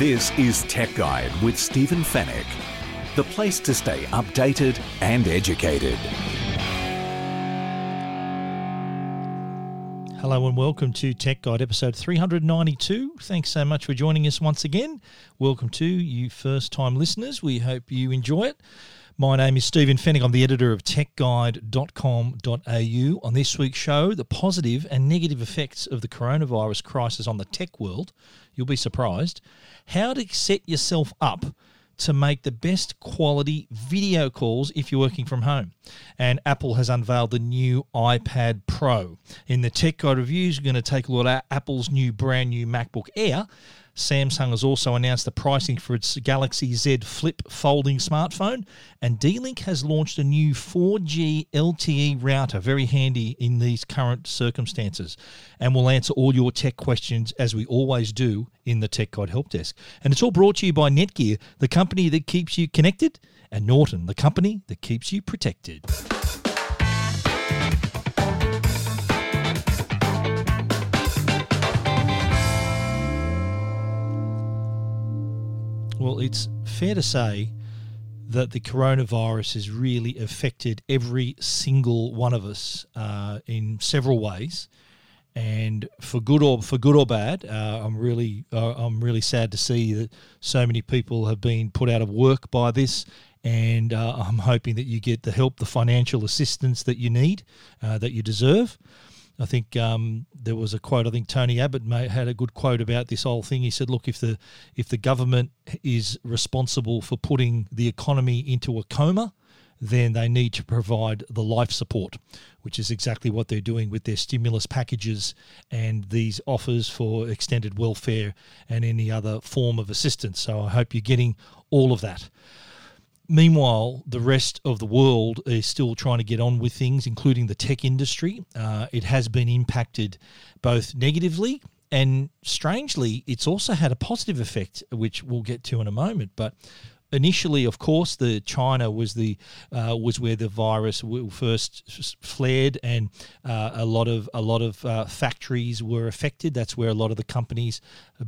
This is Tech Guide with Stephen Fenech, the place to stay updated and educated. Hello and welcome to Tech Guide episode 392. Thanks so much for joining us once again. Welcome to you first time listeners. We hope you enjoy it. My name is Stephen Fenech. I'm the editor of techguide.com.au. On this week's show, the positive and negative effects of the coronavirus crisis on the tech world. You'll be surprised. How to set yourself up to make the best quality video calls if you're working from home. And Apple has unveiled the new iPad Pro. In the Tech Guide reviews, we're going to take a look at Apple's new brand new MacBook Air Samsung has also announced the pricing for its Galaxy Z Flip folding smartphone, and D-Link has launched a new 4G LTE router, very handy in these current circumstances. And we'll answer all your tech questions as we always do in the Tech Guide Help Desk. And it's all brought to you by Netgear, the company that keeps you connected, and Norton, the company that keeps you protected. Well, it's fair to say that the coronavirus has really affected every single one of us uh, in several ways, and for good or for good or bad, uh, I'm really uh, I'm really sad to see that so many people have been put out of work by this. And uh, I'm hoping that you get the help, the financial assistance that you need, uh, that you deserve. I think um, there was a quote. I think Tony Abbott had a good quote about this whole thing. He said, "Look, if the if the government is responsible for putting the economy into a coma, then they need to provide the life support, which is exactly what they're doing with their stimulus packages and these offers for extended welfare and any other form of assistance. So I hope you're getting all of that." Meanwhile, the rest of the world is still trying to get on with things, including the tech industry. Uh, it has been impacted both negatively and strangely, it's also had a positive effect, which we'll get to in a moment. But initially, of course, the China was the uh, was where the virus first flared, and uh, a lot of a lot of uh, factories were affected. That's where a lot of the companies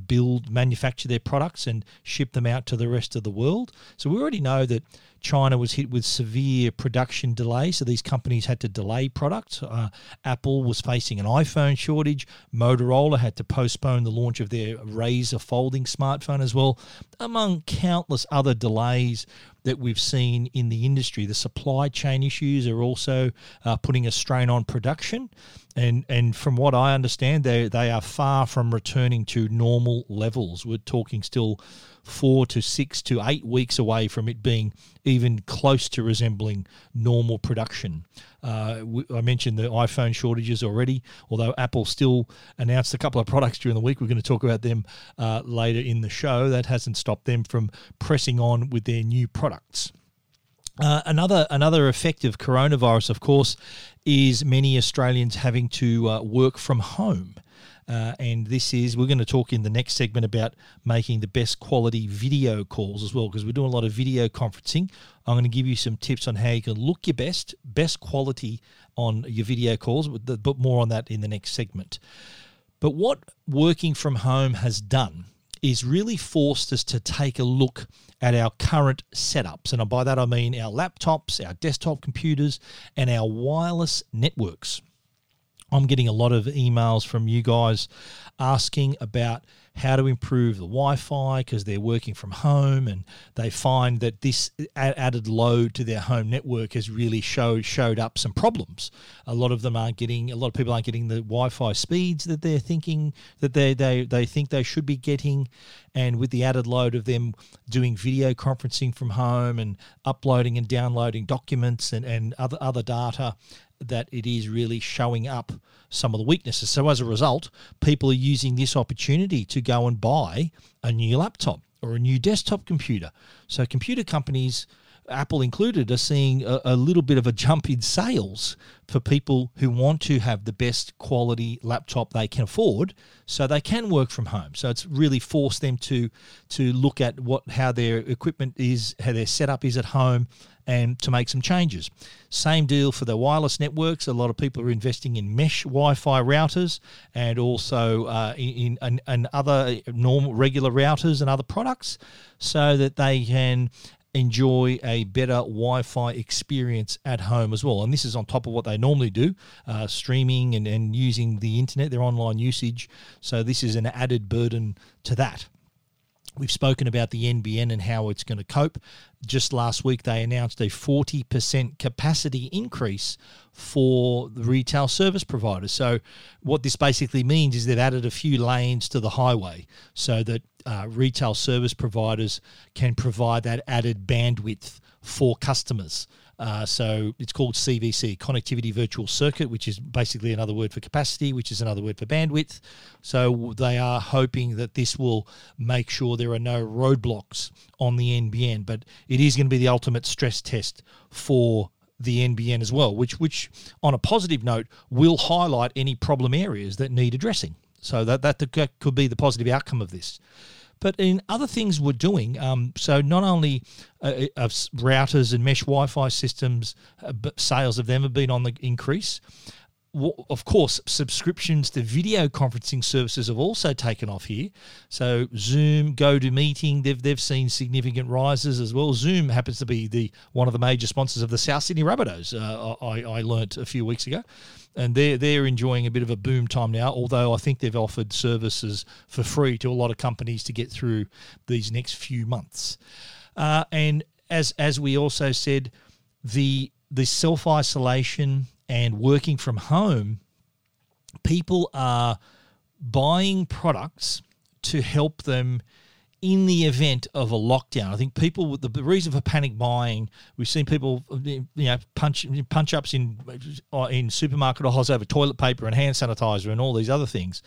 build, manufacture their products, and ship them out to the rest of the world. So we already know that China was hit with severe production delays, so these companies had to delay products. Uh, Apple was facing an iPhone shortage. Motorola had to postpone the launch of their Razr folding smartphone as well, among countless other delays that we've seen in the industry. The supply chain issues are also uh, putting a strain on production, and and from what I understand, they they are far from returning to normal levels. We're talking still four to six to eight weeks away from it being even close to resembling normal production. Uh, I mentioned the iPhone shortages already, although Apple still announced a couple of products during the week. We're going to talk about them uh, later in the show. That hasn't stopped them from pressing on with their new products. Uh, another another effect of coronavirus, of course, is many Australians having to uh, work from home. Uh, and this is, we're going to talk in the next segment about making the best quality video calls as well, because we're doing a lot of video conferencing. I'm going to give you some tips on how you can look your best, best quality on your video calls, but more on that in the next segment. But what working from home has done is really forced us to take a look at our current setups. And by that I mean our laptops, our desktop computers, and our wireless networks. I'm getting a lot of emails from you guys asking about how to improve the Wi-Fi because they're working from home and they find that this added load to their home network has really showed showed up some problems. A lot of them aren't getting a lot of people aren't getting the Wi-Fi speeds that they're thinking that they they, they think they should be getting and with the added load of them doing video conferencing from home and uploading and downloading documents and, and other other data that it is really showing up some of the weaknesses. So as a result, people are using this opportunity to go and buy a new laptop or a new desktop computer. So computer companies Apple included, are seeing a, a, little bit of a jump in sales for people who want to have the best quality laptop they can afford, so they can work from home. So it's really forced them to to look at what how their equipment is, how their setup is at home, and to make some changes. Same deal for the wireless networks. A lot of people are investing in mesh Wi-Fi routers and also uh, in, in, in other normal regular routers and other products, so that they can enjoy a better Wi-Fi experience at home as well. And this is on top of what they normally do, uh, streaming and, and using the internet, their online usage. So this is an added burden to that. We've spoken about the NBN and how it's going to cope. Just last week, they announced a 40% capacity increase for the retail service providers. So, what this basically means is they've added a few lanes to the highway so that uh, retail service providers can provide that added bandwidth for customers. Uh, so it's called CVC, Connectivity Virtual Circuit, which is basically another word for capacity, which is another word for bandwidth. So they are hoping that this will make sure there are no roadblocks on the NBN, but it is going to be the ultimate stress test for the NBN as well, which which on a positive note will highlight any problem areas that need addressing. So that that could be the positive outcome of this. But in other things we're doing, um, so not only uh, of routers and mesh Wi-Fi systems, uh, sales of them have been on the increase. Of course, subscriptions to video conferencing services have also taken off here. So Zoom, GoToMeeting, they've they've seen significant rises as well. Zoom happens to be the one of the major sponsors of the South Sydney Rabbitohs. Uh, I, I learnt a few weeks ago and they're they're enjoying a bit of a boom time now. Although I think they've offered services for free to a lot of companies to get through these next few months. Uh, and as as we also said, the the self isolation and working from home, people are buying products to help them in the event of a lockdown. I think people the reason for panic buying. We've seen people you know punch punch ups in uh, in supermarket aisles over toilet paper and hand sanitizer and all these other things.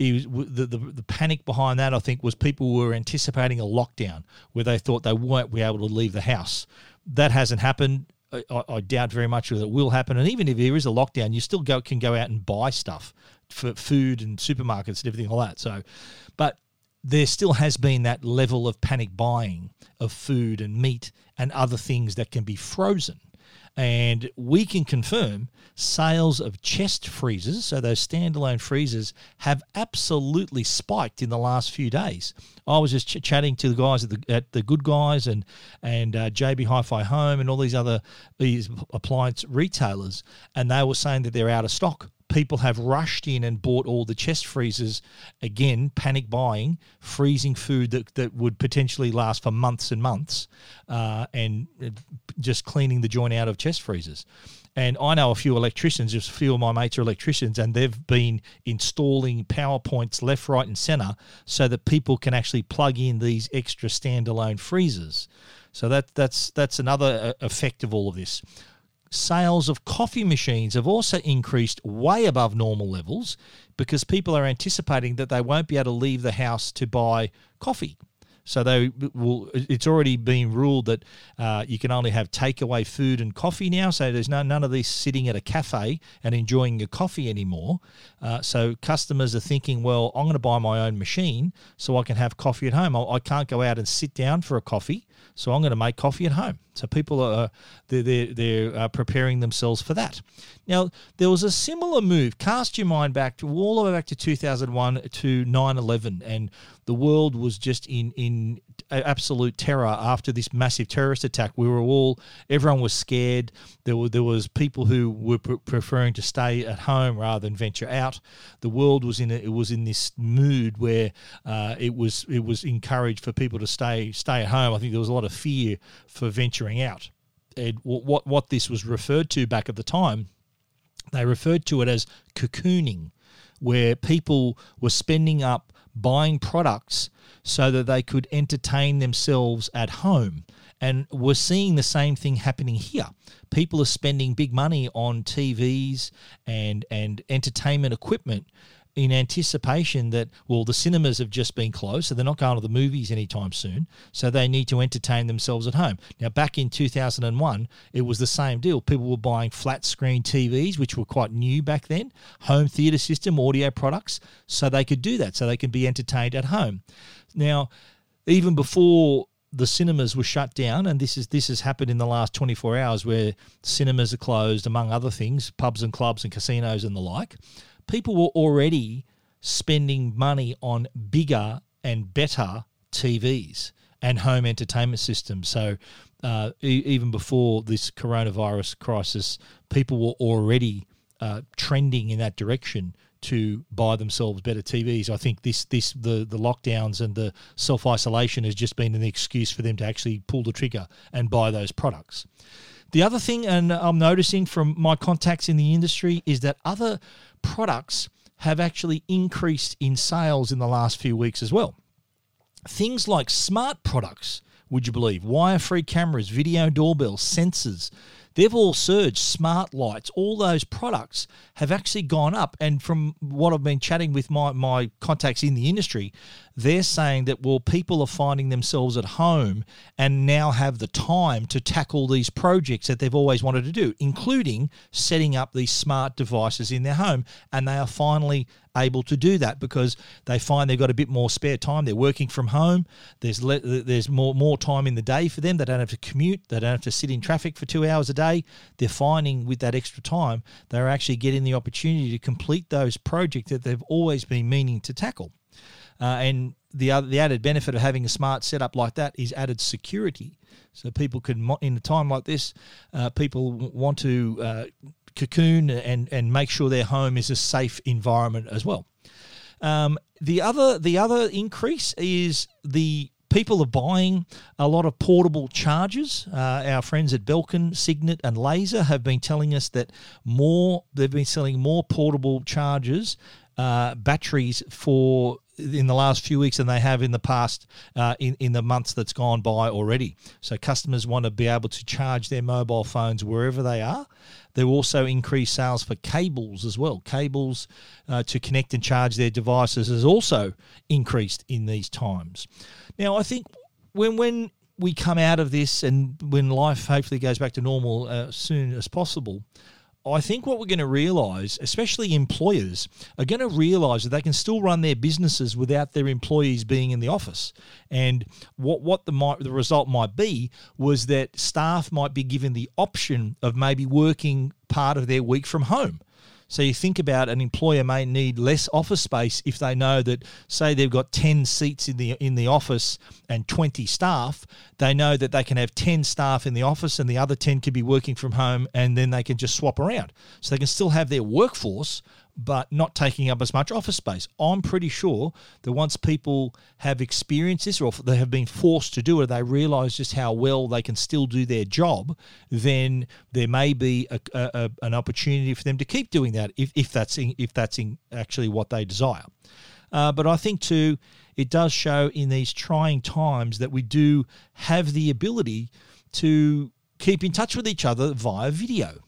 Was, the, the, the panic behind that, I think, was people were anticipating a lockdown where they thought they won't be able to leave the house. That hasn't happened. I, I, doubt very much that it will happen. And even if there is a lockdown, you still go can go out and buy stuff for food and supermarkets and everything like that. So, but there still has been that level of panic buying of food and meat and other things that can be frozen. And we can confirm sales of chest freezers, so those standalone freezers, have absolutely spiked in the last few days. I was just ch- chatting to the guys at the, at the Good Guys and and uh, JB Hi-Fi Home and all these other these appliance retailers, and they were saying that they're out of stock people have rushed in and bought all the chest freezers. Again panic buying freezing food that, that would potentially last for months and months uh, and just cleaning the joint out of chest freezers. And I know a few electricians, just a few of my mates are electricians, and they've been installing power points left, right, and center so that people can actually plug in these extra standalone freezers. So that that's that's another uh, effect of all of this sales of coffee machines have also increased way above normal levels because people are anticipating that they won't be able to leave the house to buy coffee. So they will. It's already been ruled that uh, you can only have takeaway food and coffee now. So there's no, none of this sitting at a cafe and enjoying your coffee anymore. Uh, so customers are thinking, well, I'm going to buy my own machine so I can have coffee at home. I, I can't go out and sit down for a coffee. So I'm going to make coffee at home. So people are they're they're, they're uh, preparing themselves for that. Now there was a similar move. Cast your mind back to all the way back to 2001 to 9/11, and the world was just in in absolute terror after this massive terrorist attack. We were all, everyone was scared. There were there was people who were pre- preferring to stay at home rather than venture out. The world was in a, it was in this mood where uh, it was it was encouraged for people to stay stay at home. I think there was a lot of fear for venturing out. And what what this was referred to back at the time, they referred to it as cocooning, where people were spending up buying products so that they could entertain themselves at home. And we're seeing the same thing happening here. People are spending big money on TVs and, and entertainment equipment in anticipation that, well, the cinemas have just been closed, so they're not going to the movies anytime soon, so they need to entertain themselves at home. Now, back in 2001, it was the same deal. People were buying flat screen TVs, which were quite new back then, home theater system, audio products, so they could do that, so they can be entertained at home. Now, even before the cinemas were shut down, and this is this has happened in the last 24 hours, where cinemas are closed, among other things, pubs and clubs and casinos and the like people were already spending money on bigger and better TVs and home entertainment systems. So uh, e- even before this coronavirus crisis, people were already uh, trending in that direction to buy themselves better TVs. I think this this the the lockdowns and the self isolation has just been an excuse for them to actually pull the trigger and buy those products. The other thing, and I'm noticing from my contacts in the industry, is that other products have actually increased in sales in the last few weeks as well. Things like smart products, would you believe? Wire free cameras, video doorbells, sensors. They've all surged. Smart Lights, all those products have actually gone up. And from what I've been chatting with my, my contacts in the industry, they're saying that, well, people are finding themselves at home and now have the time to tackle these projects that they've always wanted to do, including setting up these smart devices in their home. And they are finally able to do that because they find they've got a bit more spare time. They're working from home. There's, le- there's more, more time in the day for them. They don't have to commute, they don't have to sit in traffic for two hours a day they're finding with that extra time, they're actually getting the opportunity to complete those projects that they've always been meaning to tackle. Uh, and the other, the added benefit of having a smart setup like that is added security. So people can, in a time like this, uh, people want to uh, cocoon and and make sure their home is a safe environment as well. Um, the other the other increase is the People are buying a lot of portable chargers. Uh, our friends at Belkin, Cygnett, and Laser have been telling us that more they've been selling more portable chargers, uh, batteries for in the last few weeks than they have in the past uh, in, in the months that's gone by already. So customers want to be able to charge their mobile phones wherever they are. There are also increased sales for cables as well. Cables uh, to connect and charge their devices has also increased in these times. Now, I think when when we come out of this and when life hopefully goes back to normal as uh, soon as possible, I think what we're going to realise, especially employers, are going to realise that they can still run their businesses without their employees being in the office. And what what the might, the result might be was that staff might be given the option of maybe working part of their week from home so you think about an employer may need less office space if they know that, say, they've got ten seats in the in the office and twenty staff. They know that they can have ten staff in the office and the other ten can be working from home, and then they can just swap around. So they can still have their workforce, but not taking up as much office space. I'm pretty sure that once people have experienced this or they have been forced to do it, they realize just how well they can still do their job, then there may be a, a, a, an opportunity for them to keep doing that if, if that's, in, if that's actually what they desire. Uh, but I think too, it does show in these trying times that we do have the ability to keep in touch with each other via video.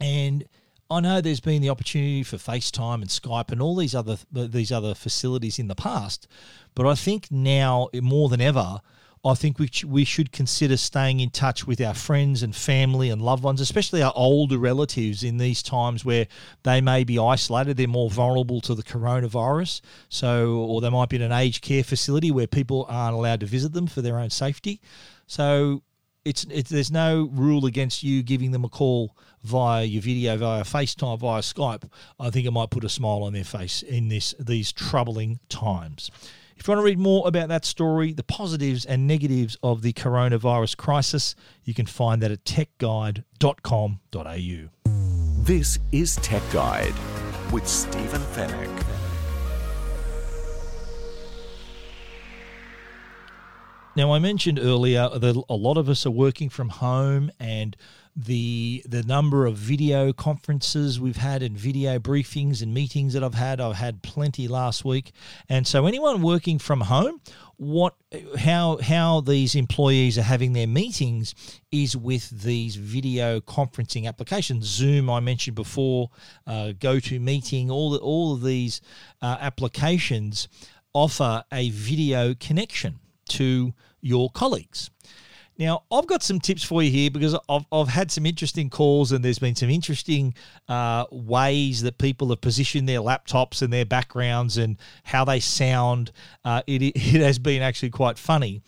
And I know there's been the opportunity for FaceTime and Skype and all these other these other facilities in the past, but I think now more than ever, I think we we should consider staying in touch with our friends and family and loved ones, especially our older relatives in these times where they may be isolated, they're more vulnerable to the coronavirus. So, or they might be in an aged care facility where people aren't allowed to visit them for their own safety. So, it's, it's there's no rule against you giving them a call via your video, via FaceTime, via Skype. I think it might put a smile on their face in this these troubling times. If you want to read more about that story, the positives and negatives of the coronavirus crisis, you can find that at techguide.com.au. This is Tech Guide with Stephen Fenech. Now, I mentioned earlier that a lot of us are working from home and the the number of video conferences we've had and video briefings and meetings that I've had I've had plenty last week. And so anyone working from home what how how these employees are having their meetings is with these video conferencing applications. Zoom i mentioned before uh, GoToMeeting all the, all of these uh, applications offer a video connection to your colleagues now, I've got some tips for you here because I've, I've had some interesting calls and there's been some interesting uh, ways that people have positioned their laptops and their backgrounds and how they sound. Uh, it, it has been actually quite funny.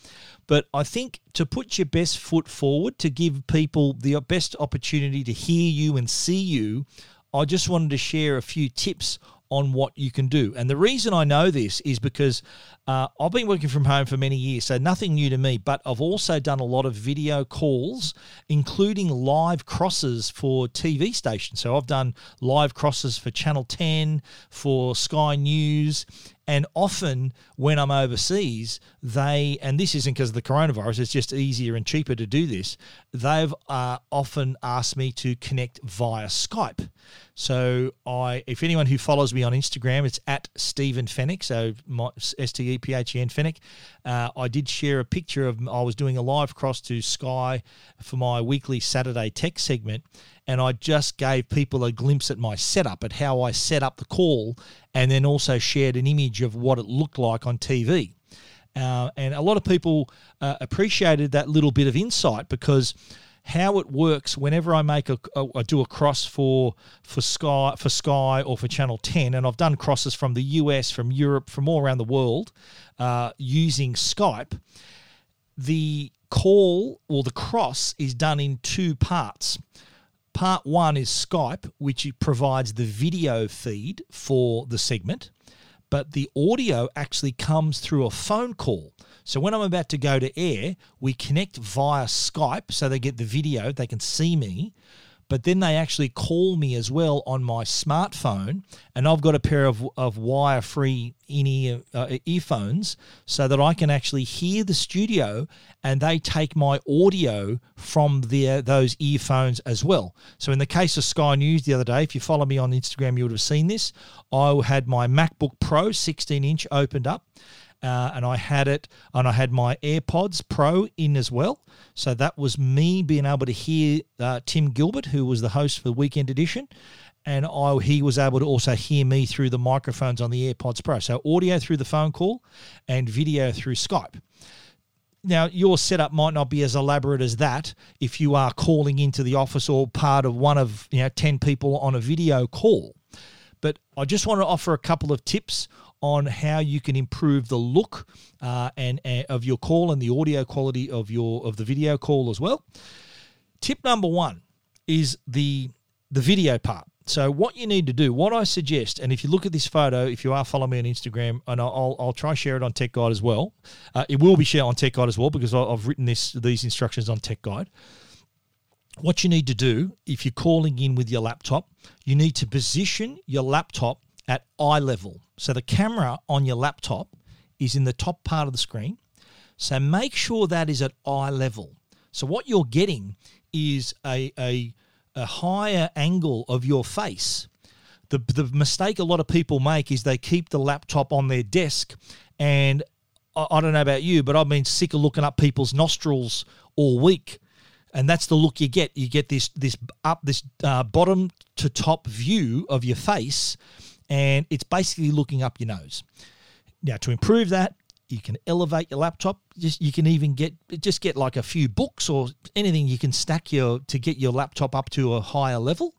But I think to put your best foot forward, to give people the best opportunity to hear you and see you, I just wanted to share a few tips on what you can do. And the reason I know this is because uh, I've been working from home for many years, so nothing new to me, but I've also done a lot of video calls, including live crosses for TV stations. So I've done live crosses for Channel 10, for Sky News, and often when I'm overseas, they, and this isn't because of the coronavirus, it's just easier and cheaper to do this, they've uh, often asked me to connect via Skype. So I, if anyone who follows me on Instagram, it's at Stephen Fenech, so S T E P H E N Fenech. Uh, I did share a picture of I was doing a live cross to Sky for my weekly Saturday tech segment, and I just gave people a glimpse at my setup, at how I set up the call, and then also shared an image of what it looked like on TV. Uh, and a lot of people uh, appreciated that little bit of insight because how it works whenever I make a, do a cross for for Sky for Sky or for Channel Ten, and I've done crosses from the US, from Europe, from all around the world uh, using Skype. The call or the cross is done in two parts. Part one is Skype, which provides the video feed for the segment, but the audio actually comes through a phone call. So when I'm about to go to air, we connect via Skype so they get the video, they can see me but then they actually call me as well on my smartphone, and I've got a pair of, of wire free in ear uh, earphones so that I can actually hear the studio and they take my audio from their those earphones as well. So in the case of Sky News the other day, if you follow me on Instagram, you would have seen this. I had my MacBook Pro 16 inch opened up uh, and I had it, and I had my AirPods Pro in as well. So that was me being able to hear uh, Tim Gilbert, who was the host for the Weekend Edition, and I, he was able to also hear me through the microphones on the AirPods Pro. So audio through the phone call and video through Skype. Now, your setup might not be as elaborate as that if you are calling into the office or part of one of you know 10 people on a video call. But I just want to offer a couple of tips on how you can improve the look uh, and, and of your call and the audio quality of your of the video call as well. Tip number one is the the video part. So what you need to do, what I suggest, and if you look at this photo, if you are following me on Instagram, and I'll, I'll try share it on Tech Guide as well. Uh, it will be shared on Tech Guide as well because I've written this these instructions on Tech Guide. What you need to do if you're calling in with your laptop, you need to position your laptop at eye level. So the camera on your laptop is in the top part of the screen. So make sure that is at eye level. So what you're getting is a, a, a higher angle of your face. The, the mistake a lot of people make is they keep the laptop on their desk and I, I don't know about you, but I've been sick of looking up people's nostrils all week and that's the look you get. You get this this up this uh, bottom to top view of your face, and it's basically looking up your nose. Now, to improve that, you can elevate your laptop. Just you can even get just get like a few books or anything you can stack your to get your laptop up to a higher level,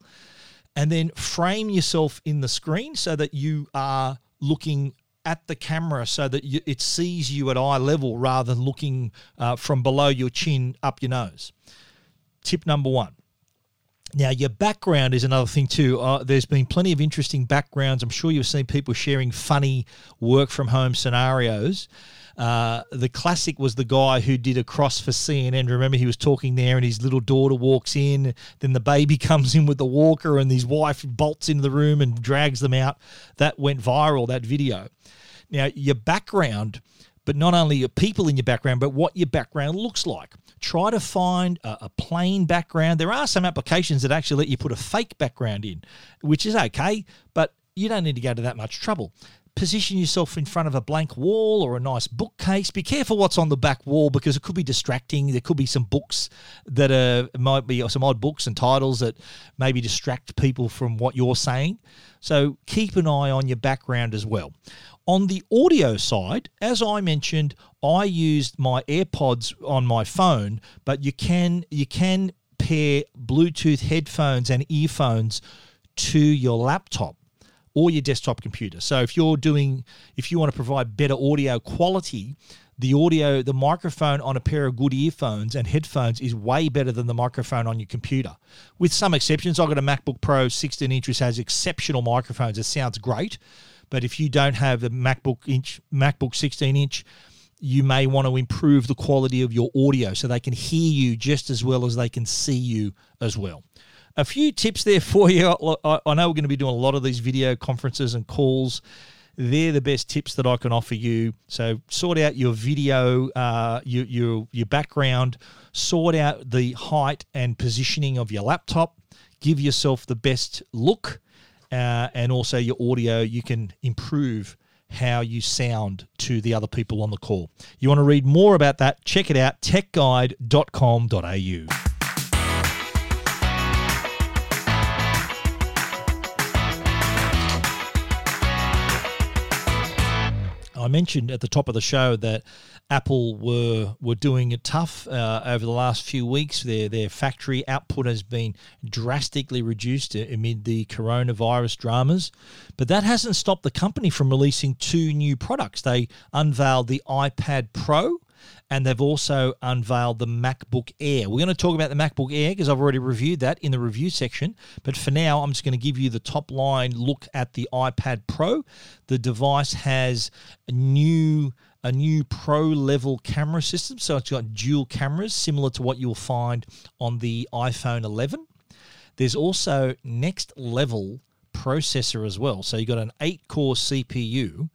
and then frame yourself in the screen so that you are looking at the camera so that you, it sees you at eye level rather than looking uh, from below your chin up your nose. Tip number one. Now, your background is another thing too. Uh, there's been plenty of interesting backgrounds. I'm sure you've seen people sharing funny work from home scenarios. Uh, the classic was the guy who did a cross for CNN. Remember, he was talking there, and his little daughter walks in. Then the baby comes in with the walker, and his wife bolts into the room and drags them out. That went viral. That video. Now, your background but not only your people in your background, but what your background looks like. Try to find a, a, plain background. There are some applications that actually let you put a fake background in, which is okay, but you don't need to go to that much trouble position yourself in front of a blank wall or a nice bookcase. Be careful what's on the back wall because it could be distracting. There could be some books that are might be some odd books and titles that maybe distract people from what you're saying. So keep an eye on your background as well. On the audio side, as I mentioned, I used my AirPods on my phone, but you can you can pair Bluetooth headphones and earphones to your laptop or your desktop computer. So if you're doing, if you want to provide better audio quality, the audio, the microphone on a pair of good earphones and headphones is way better than the microphone on your computer. With some exceptions, I've got a MacBook Pro 16 inch which has exceptional microphones. It sounds great, but if you don't have a MacBook inch, MacBook 16 inch, you may want to improve the quality of your audio so they can hear you just as well as they can see you as well a few tips there for you. I know we're going to be doing a lot of these video conferences and calls. They're the best tips that I can offer you. So sort out your video, uh, your, your your background, sort out the height and positioning of your laptop. Give yourself the best look, uh, and also your audio. You can improve how you sound to the other people on the call. You want to read more about that? Check it out techguide.com.au. I mentioned at the top of the show that Apple were were doing it tough uh, over the last few weeks. Their their factory output has been drastically reduced amid the coronavirus dramas, but that hasn't stopped the company from releasing two new products. They unveiled the iPad Pro and they've also unveiled the MacBook Air. We're going to talk about the MacBook Air because I've already reviewed that in the review section. But for now, I'm just going to give you the top line look at the iPad Pro. The device has new a new pro level camera system. So it's got dual cameras, similar to what you'll find on the iPhone 11. There's also next level processor as well. So you've got an 8 core CPU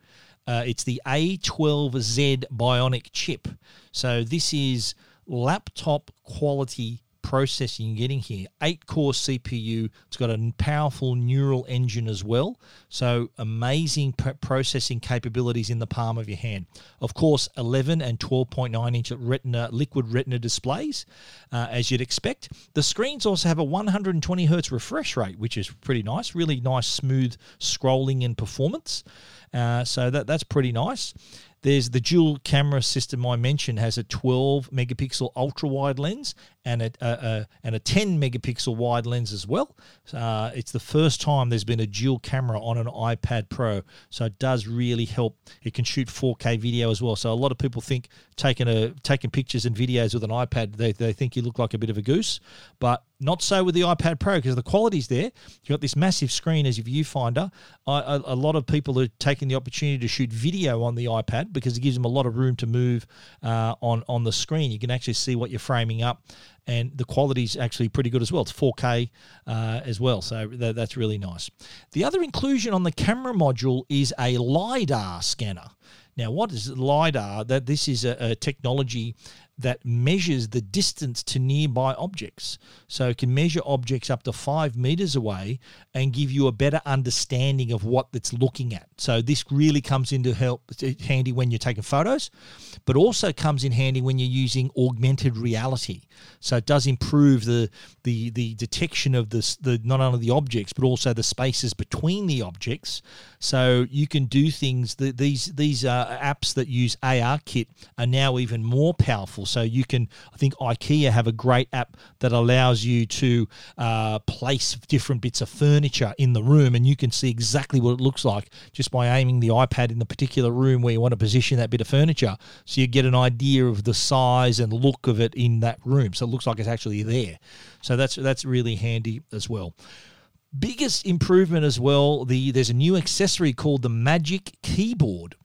uh, it's the A12Z Bionic chip. So this is laptop quality processing you're getting here. Eight core CPU. It's got a powerful neural engine as well. So amazing processing capabilities in the palm of your hand. Of course, 11 and 12.9 inch retina liquid retina displays, uh, as you'd expect. The screens also have a 120 hertz refresh rate, which is pretty nice. Really nice, smooth scrolling and performance. Uh, so that that's pretty nice. There's the dual camera system I mentioned has a 12 megapixel ultra wide lens and a, a, a, and a 10 megapixel wide lens as well. Uh, it's the first time there's been a dual camera on an iPad Pro, so it does really help. It can shoot 4K video as well. So a lot of people think taking a taking pictures and videos with an iPad, they, they think you look like a bit of a goose, but not so with the iPad Pro because the quality's there. You've got this massive screen as your viewfinder. A, a, lot of people are taking the opportunity to shoot video on the iPad because it gives them a lot of room to move uh, on on the screen. You can actually see what you're framing up, and the quality is actually pretty good as well. It's 4K uh, as well, so that, that's really nice. The other inclusion on the camera module is a LiDAR scanner. Now, what is LiDAR? That this is a, a technology that measures the distance to nearby objects. So it can measure objects up to five meters away and give you a better understanding of what it's looking at. So this really comes into help handy when you're taking photos, but also comes in handy when you're using augmented reality. So it does improve the the the detection of this the not only the objects but also the spaces between the objects. So you can do things that these these uh, apps that use AR Kit are now even more powerful. So you can I think IKEA have a great app that allows you to uh, place different bits of furniture in the room, and you can see exactly what it looks like just by aiming the iPad in the particular room where you want to position that bit of furniture. So you get an idea of the size and look of it in that room. So it looks like it's actually there. So that's that's really handy as well. Biggest improvement as well, the there's a new accessory called the Magic Keyboard.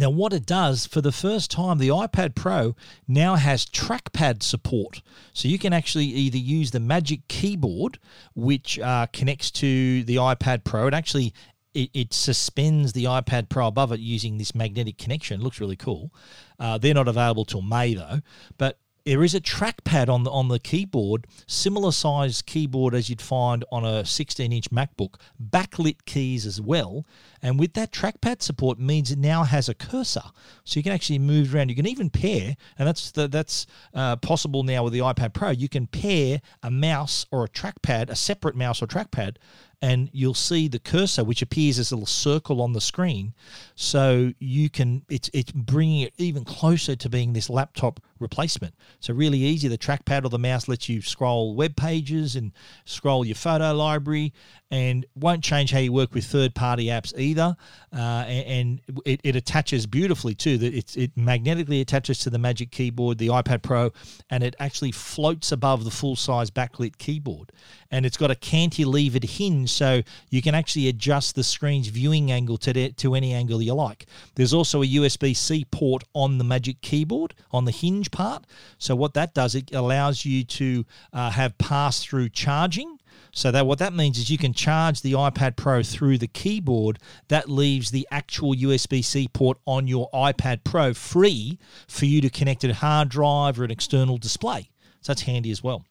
Now, what it does for the first time, the iPad Pro now has trackpad support. So you can actually either use the Magic Keyboard, which uh, connects to the iPad Pro. It actually it, it, suspends the iPad Pro above it using this magnetic connection. It looks really cool. Uh, they're not available till May though, but there is a trackpad on the on the keyboard, similar size keyboard as you'd find on a 16-inch MacBook, backlit keys as well. And with that trackpad support means it now has a cursor, so you can actually move around. You can even pair, and that's the, that's uh, possible now with the iPad Pro. You can pair a mouse or a trackpad, a separate mouse or trackpad, and you'll see the cursor which appears as a little circle on the screen. So you can it's it's bringing it even closer to being this laptop replacement. So really easy. The trackpad or the mouse lets you scroll web pages and scroll your photo library and won't change how you work with third party apps either. Uh, and, it, it, attaches beautifully too. That it, it magnetically attaches to the magic keyboard the ipad pro and it actually floats above the full size backlit keyboard. And it's got a cantilevered hinge so you can actually adjust the screen's viewing angle to, de- to any angle you like. There's also a USB C port on the Magic Keyboard, on the hinge part. So what that does, it allows you to uh, have pass through charging. So that what that means is you can charge the iPad Pro through the keyboard. That leaves the actual USB-C port on your iPad Pro free for you to connect a hard drive or an external display. So that's handy as well.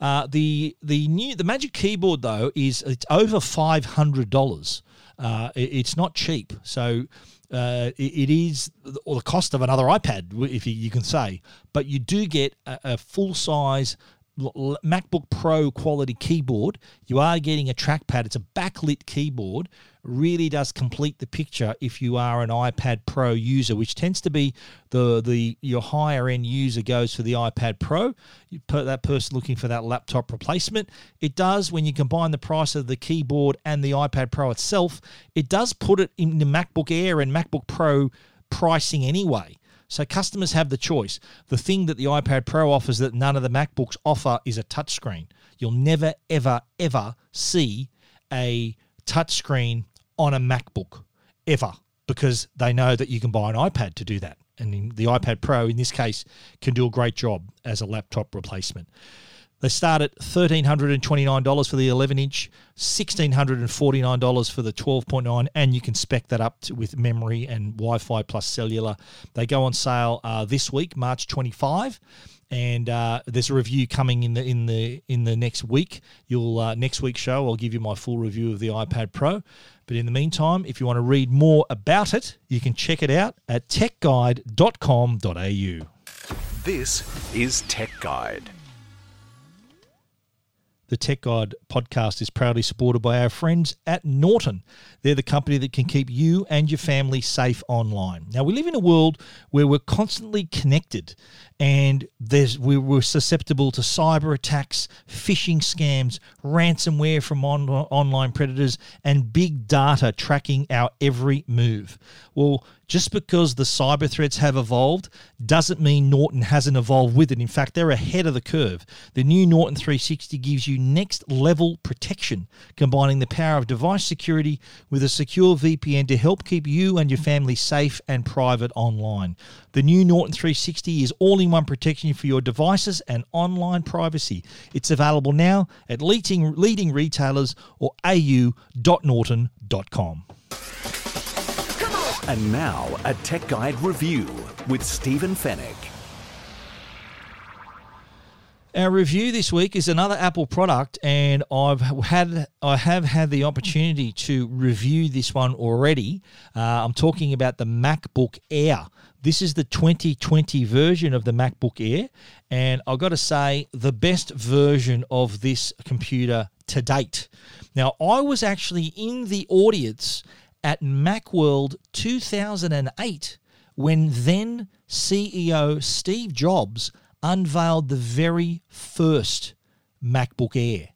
Uh, the the new the Magic Keyboard though is it's over five hundred dollars. Uh, it, it's not cheap, so uh, it, is or the cost of another iPad, if you, you can say. But you do get a, a full size MacBook Pro quality keyboard. You are getting a trackpad. It's a backlit keyboard. Really does complete the picture if you are an iPad Pro user, which tends to be the the your higher end user goes for the iPad Pro. You put that person looking for that laptop replacement. It does when you combine the price of the keyboard and the iPad Pro itself. It does put it in the MacBook Air and MacBook Pro pricing anyway. So customers have the choice. The thing that the iPad Pro offers that none of the MacBooks offer is a touchscreen. You'll never, ever, ever see a touchscreen on a MacBook, ever, because they know that you can buy an iPad to do that. And the iPad Pro, in this case, can do a great job as a laptop replacement. They start at $1,329 for the 11 inch, $1,649 for the 12.9, and you can spec that up to, with memory and Wi Fi plus cellular. They go on sale uh, this week, March 25 and uh, there's a review coming in the in the in the next week. You'll uh, next week's show I'll give you my full review of the iPad Pro. But in the meantime, if you want to read more about it, you can check it out at techguide.com.au. This is Tech Guide. The Tech Guide podcast is proudly supported by our friends at Norton. They're the company that can keep you and your family safe online. Now, we live in a world where we're constantly connected and there's we were susceptible to cyber attacks, phishing scams, ransomware from on, online predators, and big data tracking our every move. Well, just because the cyber threats have evolved doesn't mean Norton hasn't evolved with it. In fact, they're ahead of the curve. The new Norton 360 gives you next level protection, combining the power of device security with a secure VPN to help keep you and your family safe and private online. The new Norton 360 is all in one protection for your devices and online privacy. It's available now at leading, leading retailers or au.norton.com. And now, a Tech Guide review with Stephen Fenech. Our review this week is another Apple product, and I've had I have had the opportunity to review this one already. Uh, I'm talking about the MacBook Air. This is the 2020 version of the MacBook Air, and I've got to say the best version of this computer to date. Now, I was actually in the audience at Macworld 2008 when then CEO Steve Jobs unveiled the very first MacBook Air.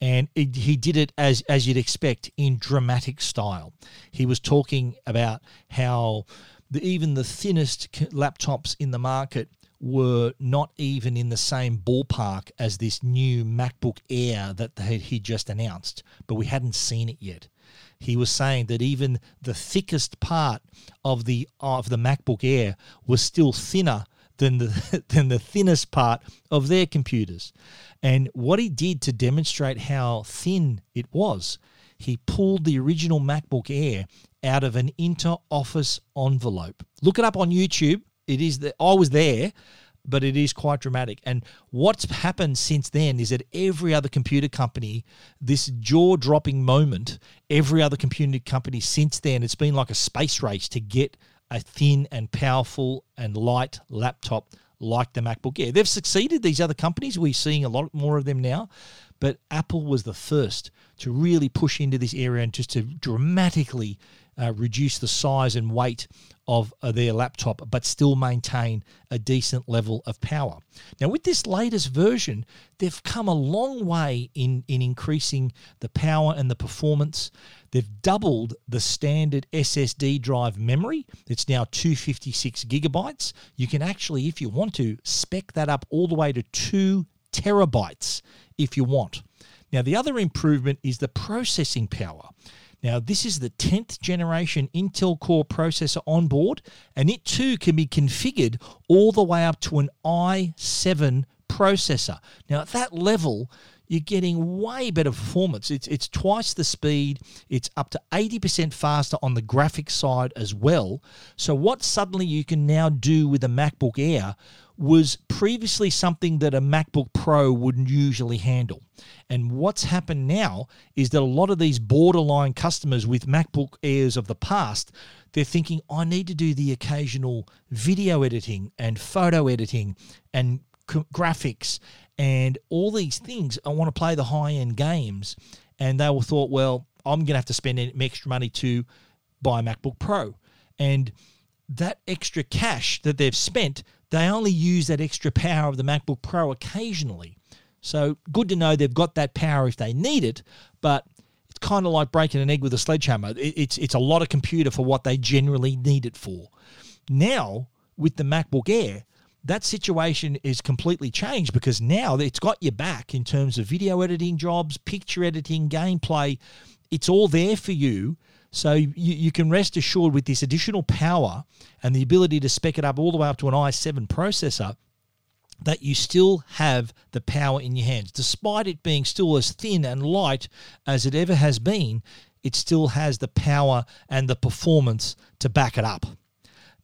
And it, he did it as, as you'd expect in dramatic style. He was talking about how the, even the thinnest laptops in the market were not even in the same ballpark as this new MacBook Air that he just announced, but we hadn't seen it yet he was saying that even the thickest part of the of the MacBook Air was still thinner than the than the thinnest part of their computers. And what he did to demonstrate how thin it was, he pulled the original MacBook Air out of an inter-office envelope. Look it up on YouTube. It is the, I was there, but it is quite dramatic. And what's happened since then is that every other computer company, this jaw-dropping moment, every other computer company since then, it's been like a space race to get a thin and powerful and light laptop like the MacBook Air. They've succeeded, these other companies. We're seeing a lot more of them now. But Apple was the first to really push into this area and just to dramatically uh, reduce the size and weight of uh, their laptop, but still maintain a decent level of power. Now, with this latest version, they've come a long way in, in increasing the power and the performance. They've doubled the standard SSD drive memory. It's now 256 gigabytes. You can actually, if you want to, spec that up all the way to two terabytes if you want. Now, the other improvement is the processing power. Now, this is the 10th generation Intel Core processor on board, and it too can be configured all the way up to an i7 processor. Now, at that level, you're getting way better performance. It's it's twice the speed. It's up to 80% faster on the graphics side as well. So what suddenly you can now do with a MacBook Air was previously something that a MacBook Pro wouldn't usually handle. And what's happened now is that a lot of these borderline customers with MacBook Airs of the past, they're thinking, I need to do the occasional video editing and photo editing and graphics and all these things. I want to play the high end games. And they all thought, well, I'm going to have to spend extra money to buy a MacBook Pro. And that extra cash that they've spent they only use that extra power of the MacBook Pro occasionally. So good to know they've got that power if they need it, but it's kind of like breaking an egg with a sledgehammer. It's it's a lot of computer for what they generally need it for. Now with the MacBook Air, that situation is completely changed because now it's got your back in terms of video editing jobs, picture editing, gameplay. It's all there for you so you, you can rest assured with this additional power and the ability to spec it up all the way up to an i7 processor that you still have the power in your hands. Despite it being still as thin and light as it ever has been, it still has the power and the performance to back it up.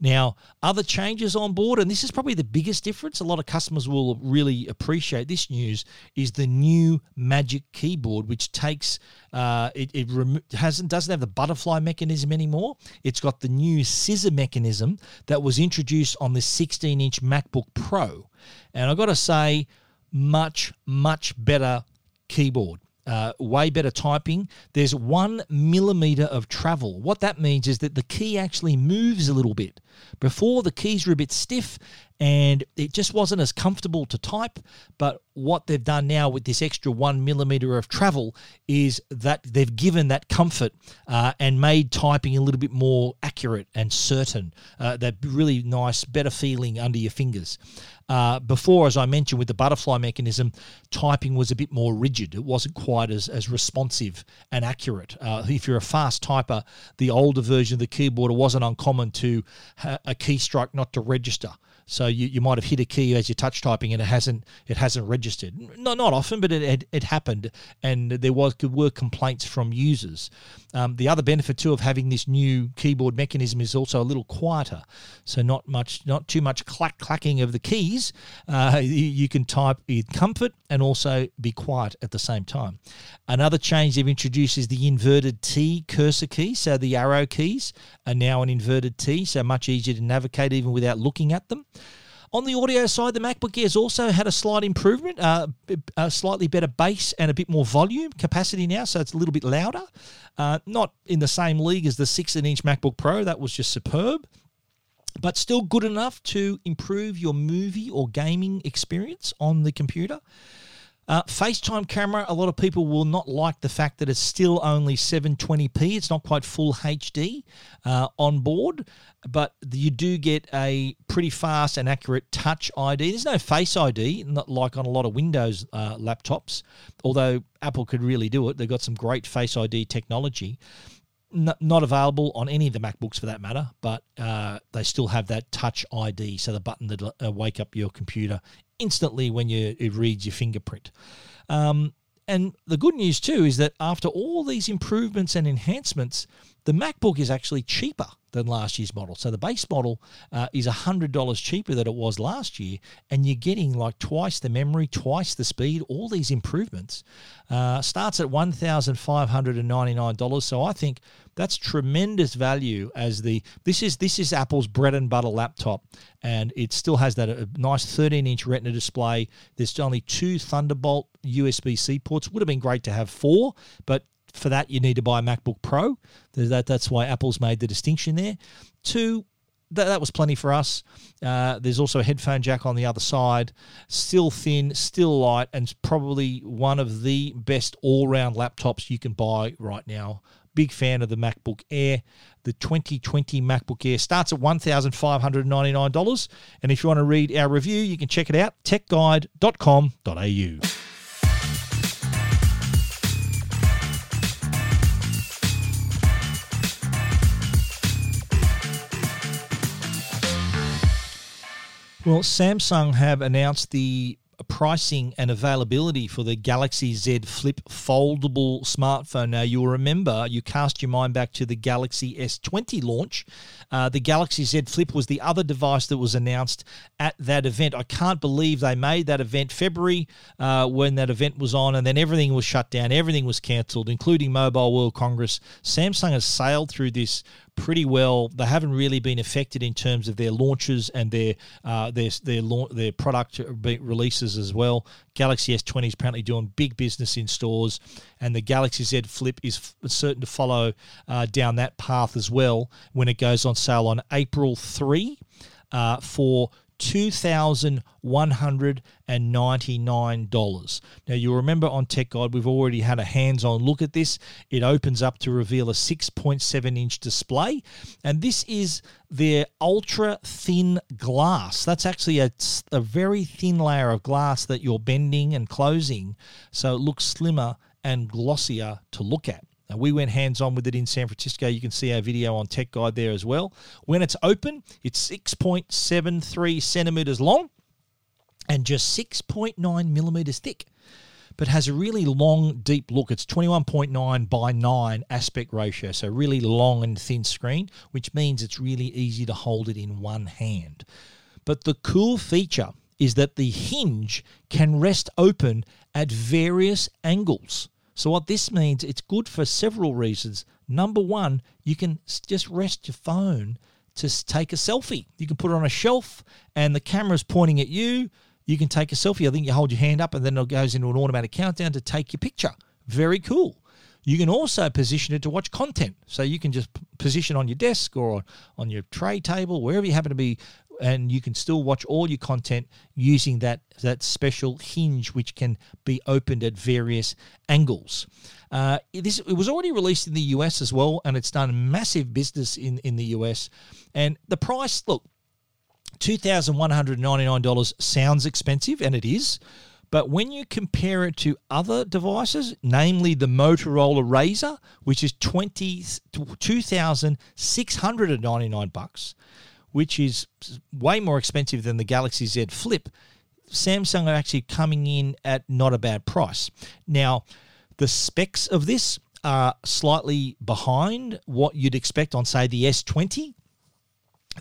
Now, other changes on board, and this is probably the biggest difference, a lot of customers will really appreciate this news, is the new Magic Keyboard, which takes, uh, it, it rem- hasn't, doesn't have the butterfly mechanism anymore. It's got the new scissor mechanism that was introduced on the 16 inch MacBook Pro. And I've got to say, much, much better keyboard uh, way better typing. There's one millimeter of travel. What that means is that the key actually moves a little bit. Before, the keys were a bit stiff and it just wasn't as comfortable to type. But what they've done now with this extra one millimeter of travel is that they've given that comfort uh, and made typing a little bit more accurate and certain. Uh, that really nice, better feeling under your fingers. Uh, before, as I mentioned, with the butterfly mechanism, typing was a bit more rigid. It wasn't quite as, as responsive and accurate. Uh, if you're a fast typer, the older version of the keyboard, it wasn't uncommon to ha- a keystroke not to register. So you, you might have hit a key as you're touch typing and it hasn't it hasn't registered. Not not often, but it it, it happened, and there was were complaints from users. Um, the other benefit too of having this new keyboard mechanism is also a little quieter, so not much not too much clack clacking of the keys. Uh, you, you can type in comfort and also be quiet at the same time. Another change they've introduced is the inverted T cursor key. So the arrow keys are now an inverted T, so much easier to navigate even without looking at them. On the audio side, the MacBook Air's also had a slight improvement, uh, a slightly better bass and a bit more volume capacity now, so it's a little bit louder. Uh, not in the same league as the 16 inch MacBook Pro, that was just superb, but still good enough to improve your movie or gaming experience on the computer. Uh, FaceTime camera, a lot of people will not like the fact that it's still only 720p. It's not quite full HD uh, on board, but you do get a pretty fast and accurate touch ID. There's no Face ID, not like on a lot of Windows uh, laptops, although Apple could really do it. They've got some great Face ID technology. not available on any of the MacBooks for that matter, but uh, they still have that Touch ID, so the button that uh, wake up your computer instantly when you it reads your fingerprint. Um, and the good news too is that after all these improvements and enhancements, the MacBook is actually cheaper than last year's model. So the base model uh, is $100 cheaper than it was last year, and you're getting like twice the memory, twice the speed, all these improvements. Uh, starts at $1,599. So I think that's tremendous value as the this is this is Apple's bread and butter laptop, and it still has that uh, nice 13 inch Retina display. There's only two Thunderbolt USB C ports. Would have been great to have four, but for that, you need to buy a MacBook Pro. That, that's why Apple's made the distinction there. Two, that, that was plenty for us. Uh, there's also a headphone jack on the other side. Still thin, still light, and probably one of the best all round laptops you can buy right now. Big fan of the MacBook Air. The 2020 MacBook Air starts at $1,599. And if you want to read our review, you can check it out techguide.com.au. Well, Samsung have announced the pricing and availability for the Galaxy Z Flip foldable smartphone. Now, you'll remember, you cast your mind back to the Galaxy S20 launch. Uh, the Galaxy Z Flip was the other device that was announced at that event. I can't believe they made that event February uh, when that event was on, and then everything was shut down, everything was cancelled, including Mobile World Congress. Samsung has sailed through this pretty well. They haven't really been affected in terms of their launches and their uh, their their their product releases as well. Galaxy S20 is apparently doing big business in stores, and the Galaxy Z Flip is certain to follow uh, down that path as well when it goes on sale on April three uh, for $2,199. Now, you'll remember on Tech Guide, we've already had a hands on look at this. It opens up to reveal a 6.7 inch display, and this is their ultra thin glass. That's actually a, a very thin layer of glass that you're bending and closing, so it looks slimmer and glossier to look at. Now, we went hands on with it in San Francisco. You can see our video on Tech Guide there as well. When it's open, it's 6.73 centimeters long and just 6.9 millimeters thick, but has a really long, deep look. It's 21.9 by 9 aspect ratio, so really long and thin screen, which means it's really easy to hold it in one hand. But the cool feature is that the hinge can rest open at various angles. So, what this means, it's good for several reasons. Number one, you can just rest your phone to take a selfie. You can put it on a shelf and the camera's pointing at you. You can take a selfie. I think you hold your hand up and then it goes into an automatic countdown to take your picture. Very cool. You can also position it to watch content. So you can just position on your desk or on your tray table, wherever you happen to be and you can still watch all your content using that that special hinge which can be opened at various angles. Uh, this it was already released in the US as well and it's done massive business in in the US and the price look $2199 sounds expensive and it is but when you compare it to other devices, namely the Motorola Razr, which is 20, 2,699 bucks, which is way more expensive than the Galaxy Z Flip, Samsung are actually coming in at not a bad price. Now, the specs of this are slightly behind what you'd expect on, say, the S20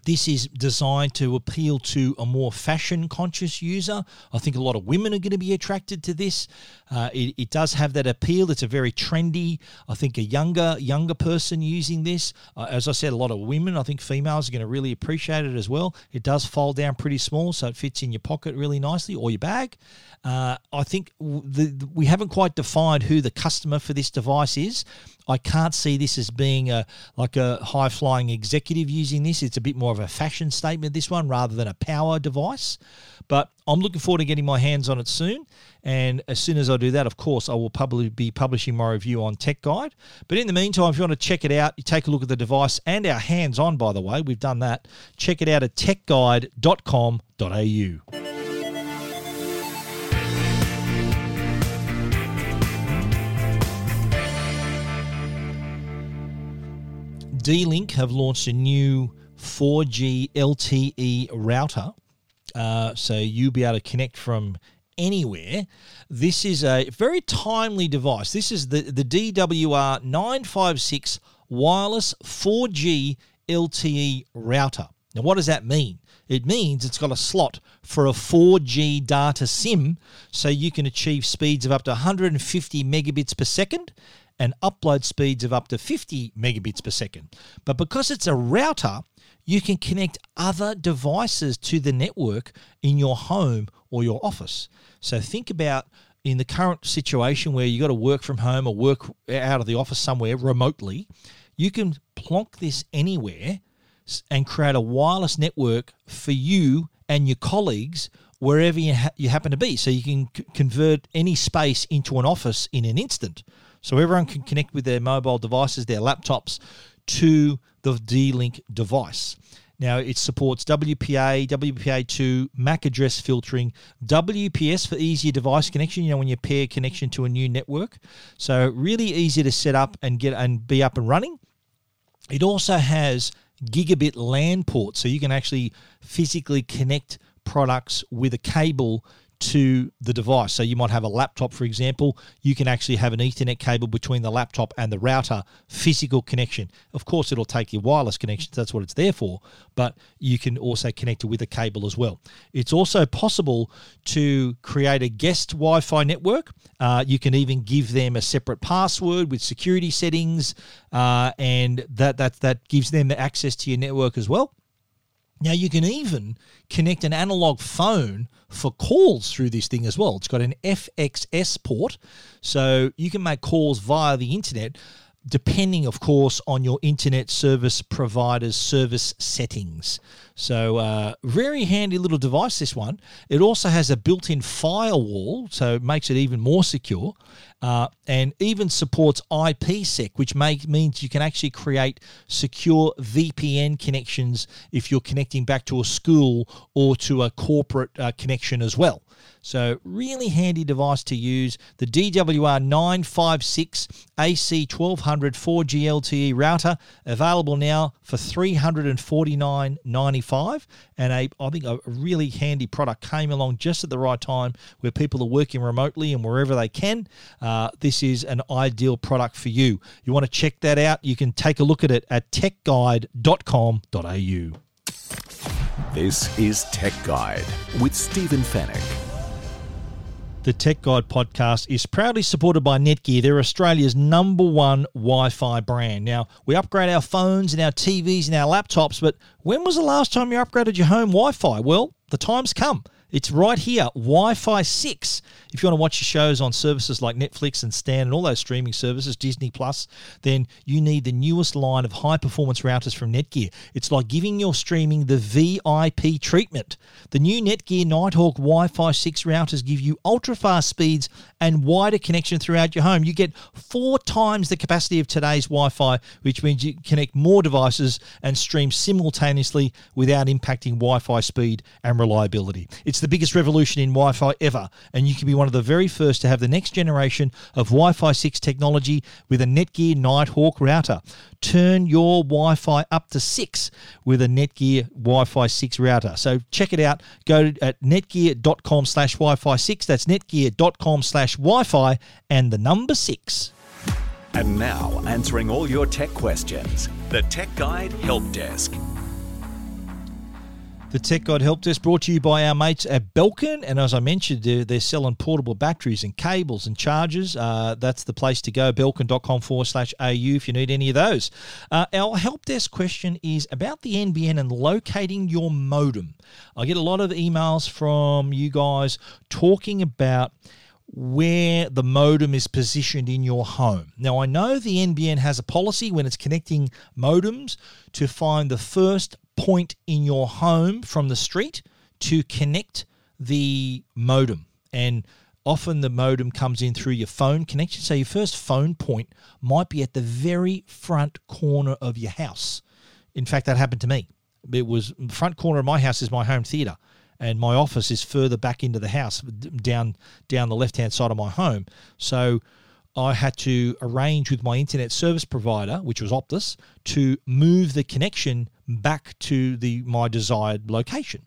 this is designed to appeal to a more fashion conscious user. I think a lot of women are going to be attracted to this. Uh, it, it, does have that appeal. It's a very trendy. I think a younger younger person using this, uh, as I said, a lot of women. I think females are going to really appreciate it as well. It does fold down pretty small, so it fits in your pocket really nicely or your bag. Uh, I think the, the, we haven't quite defined who the customer for this device is. I can't see this as being a like a high flying executive using this. It's a bit more of a fashion statement this one rather than a power device. But I'm looking forward to getting my hands on it soon. And as soon as I do that, of course, I will probably be publishing my review on Tech Guide. But in the meantime, if you want to check it out, you take a look at the device and our hands on, by the way, we've done that. Check it out at techguide.com.au. D-Link have launched a new 4G LTE router. Uh, so you'll be able to connect from anywhere. This is a very timely device. This is the, the DWR 956 wireless 4G LTE router. Now, what does that mean? It means it's got a slot for a 4G data SIM, so you can achieve speeds of up to 150 megabits per second and upload speeds of up to 50 megabits per second. But because it's a router, you can connect other devices to the network in your home or your office. So think about in the current situation where you've got to work from home or work out of the office somewhere remotely, you can plonk this anywhere and create a wireless network for you and your colleagues wherever you, ha- you happen to be. So you can c- convert any space into an office in an instant. So everyone can connect with their mobile devices, their laptops, to the D-Link device. Now it supports WPA, WPA2, MAC address filtering, WPS for easier device connection. You know when you pair connection to a new network, so really easy to set up and get and be up and running. It also has gigabit LAN ports, so you can actually physically connect products with a cable to the device. So you might have a laptop, for example. You can actually have an Ethernet cable between the laptop and the router, physical connection. Of course, it'll take your wireless connection. That's what it's there for. But you can also connect it with a cable as well. It's also possible to create a guest Wi Fi network. Uh, you can even give them a separate password with security settings, uh, and that, that, that gives them the access to your network as well. Now, you can even connect an analog phone for calls through this thing as well. It's got an FXS port, so you can make calls via the internet depending, of course, on your internet service provider's service settings. So, uh, very handy little device, this one. It also has a built in firewall, so it makes it even more secure, uh, and even supports IPsec, which make, means you can actually create secure VPN connections if you're connecting back to a school or to a corporate uh, connection as well. So, really handy device to use. The DWR 956 AC 1200 4G LTE router available now for $349.95. And a, I think a really handy product came along just at the right time where people are working remotely and wherever they can. Uh, this is an ideal product for you. You want to check that out? You can take a look at it at techguide.com.au. This is Tech Guide with Stephen Fenech. The Tech Guide podcast is proudly supported by Netgear. They're Australia's number one Wi Fi brand. Now, we upgrade our phones and our TVs and our laptops, but when was the last time you upgraded your home Wi Fi? Well, the time's come. It's right here, Wi Fi 6. If you want to watch your shows on services like Netflix and Stan and all those streaming services, Disney Plus, then you need the newest line of high performance routers from Netgear. It's like giving your streaming the VIP treatment. The new Netgear Nighthawk Wi Fi 6 routers give you ultra fast speeds and wider connection throughout your home. You get four times the capacity of today's Wi Fi, which means you connect more devices and stream simultaneously without impacting Wi Fi speed and reliability. It's the biggest revolution in Wi Fi ever, and you can be one of the very first to have the next generation of Wi Fi 6 technology with a Netgear Nighthawk router. Turn your Wi Fi up to 6 with a Netgear Wi Fi 6 router. So check it out. Go at netgear.com slash Wi Fi 6. That's netgear.com slash Wi Fi and the number 6. And now, answering all your tech questions, the Tech Guide Help Desk. The Tech Guide Help Desk brought to you by our mates at Belkin. And as I mentioned, they're, they're selling portable batteries and cables and chargers. Uh, that's the place to go, belkin.com forward slash AU if you need any of those. Uh, our help desk question is about the NBN and locating your modem. I get a lot of emails from you guys talking about where the modem is positioned in your home. Now, I know the NBN has a policy when it's connecting modems to find the first point in your home from the street to connect the modem. And often the modem comes in through your phone connection. So your first phone point might be at the very front corner of your house. In fact, that happened to me. It was front corner of my house is my home theater and my office is further back into the house down down the left hand side of my home. So I had to arrange with my internet service provider, which was Optus, to move the connection back to the my desired location.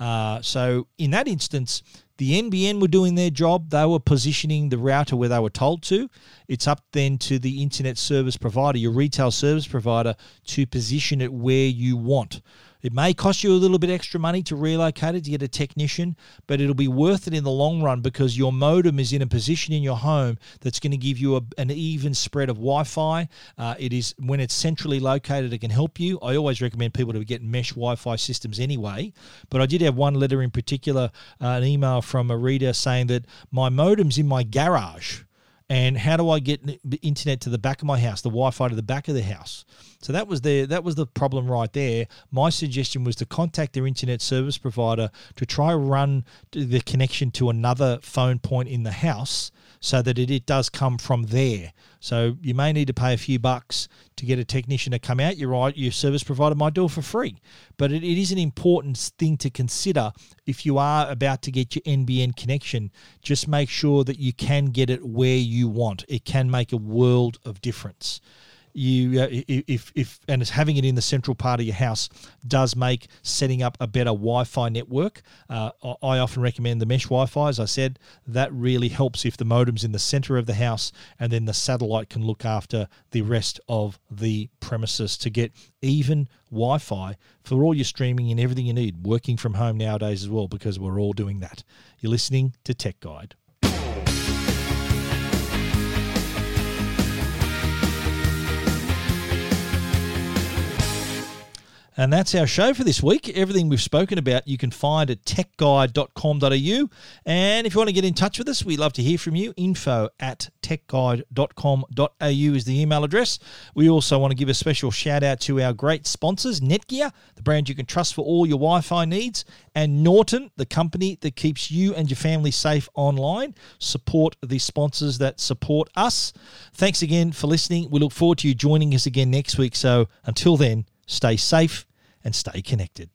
Uh, so in that instance, the NBN were doing their job. They were positioning the router where they were told to. It's up then to the internet service provider, your retail service provider, to position it where you want. It may cost you a little bit extra money to relocate it to get a technician, but it'll be worth it in the long run because your modem is in a position in your home that's going to give you a, an even spread of Wi-Fi. Uh, it is when it's centrally located, it can help you. I always recommend people to get mesh Wi-Fi systems anyway. But I did have one letter in particular, uh, an email from a reader saying that my modem's in my garage and how do I get internet to the back of my house, the Wi-Fi to the back of the house? So that was the that was the problem right there. My suggestion was to contact their internet service provider to try run the connection to another phone point in the house so that it, it does come from there. So you may need to pay a few bucks to get a technician to come out. You're right, your service provider might do it for free. But it, it is an important thing to consider if you are about to get your NBN connection. Just make sure that you can get it where you want. It can make a world of difference you uh, if if and having it in the central part of your house does make setting up a better Wi-Fi network. Uh, I often recommend the mesh Wi-Fi. As I said, that really helps if the modem's in the center of the house, and then the satellite can look after the rest of the premises to get even Wi-Fi for all your streaming and everything you need. Working from home nowadays as well, because we're all doing that. You're listening to Tech Guide. And that's our show for this week. Everything we've spoken about you can find at techguide.com.au. And if you want to get in touch with us, we'd love to hear from you. Info at techguide.com.au is the email address. We also want to give a special shout out to our great sponsors, Netgear, the brand you can trust for all your Wi Fi needs, and Norton, the company that keeps you and your family safe online. Support the sponsors that support us. Thanks again for listening. We look forward to you joining us again next week. So until then, Stay safe and stay connected.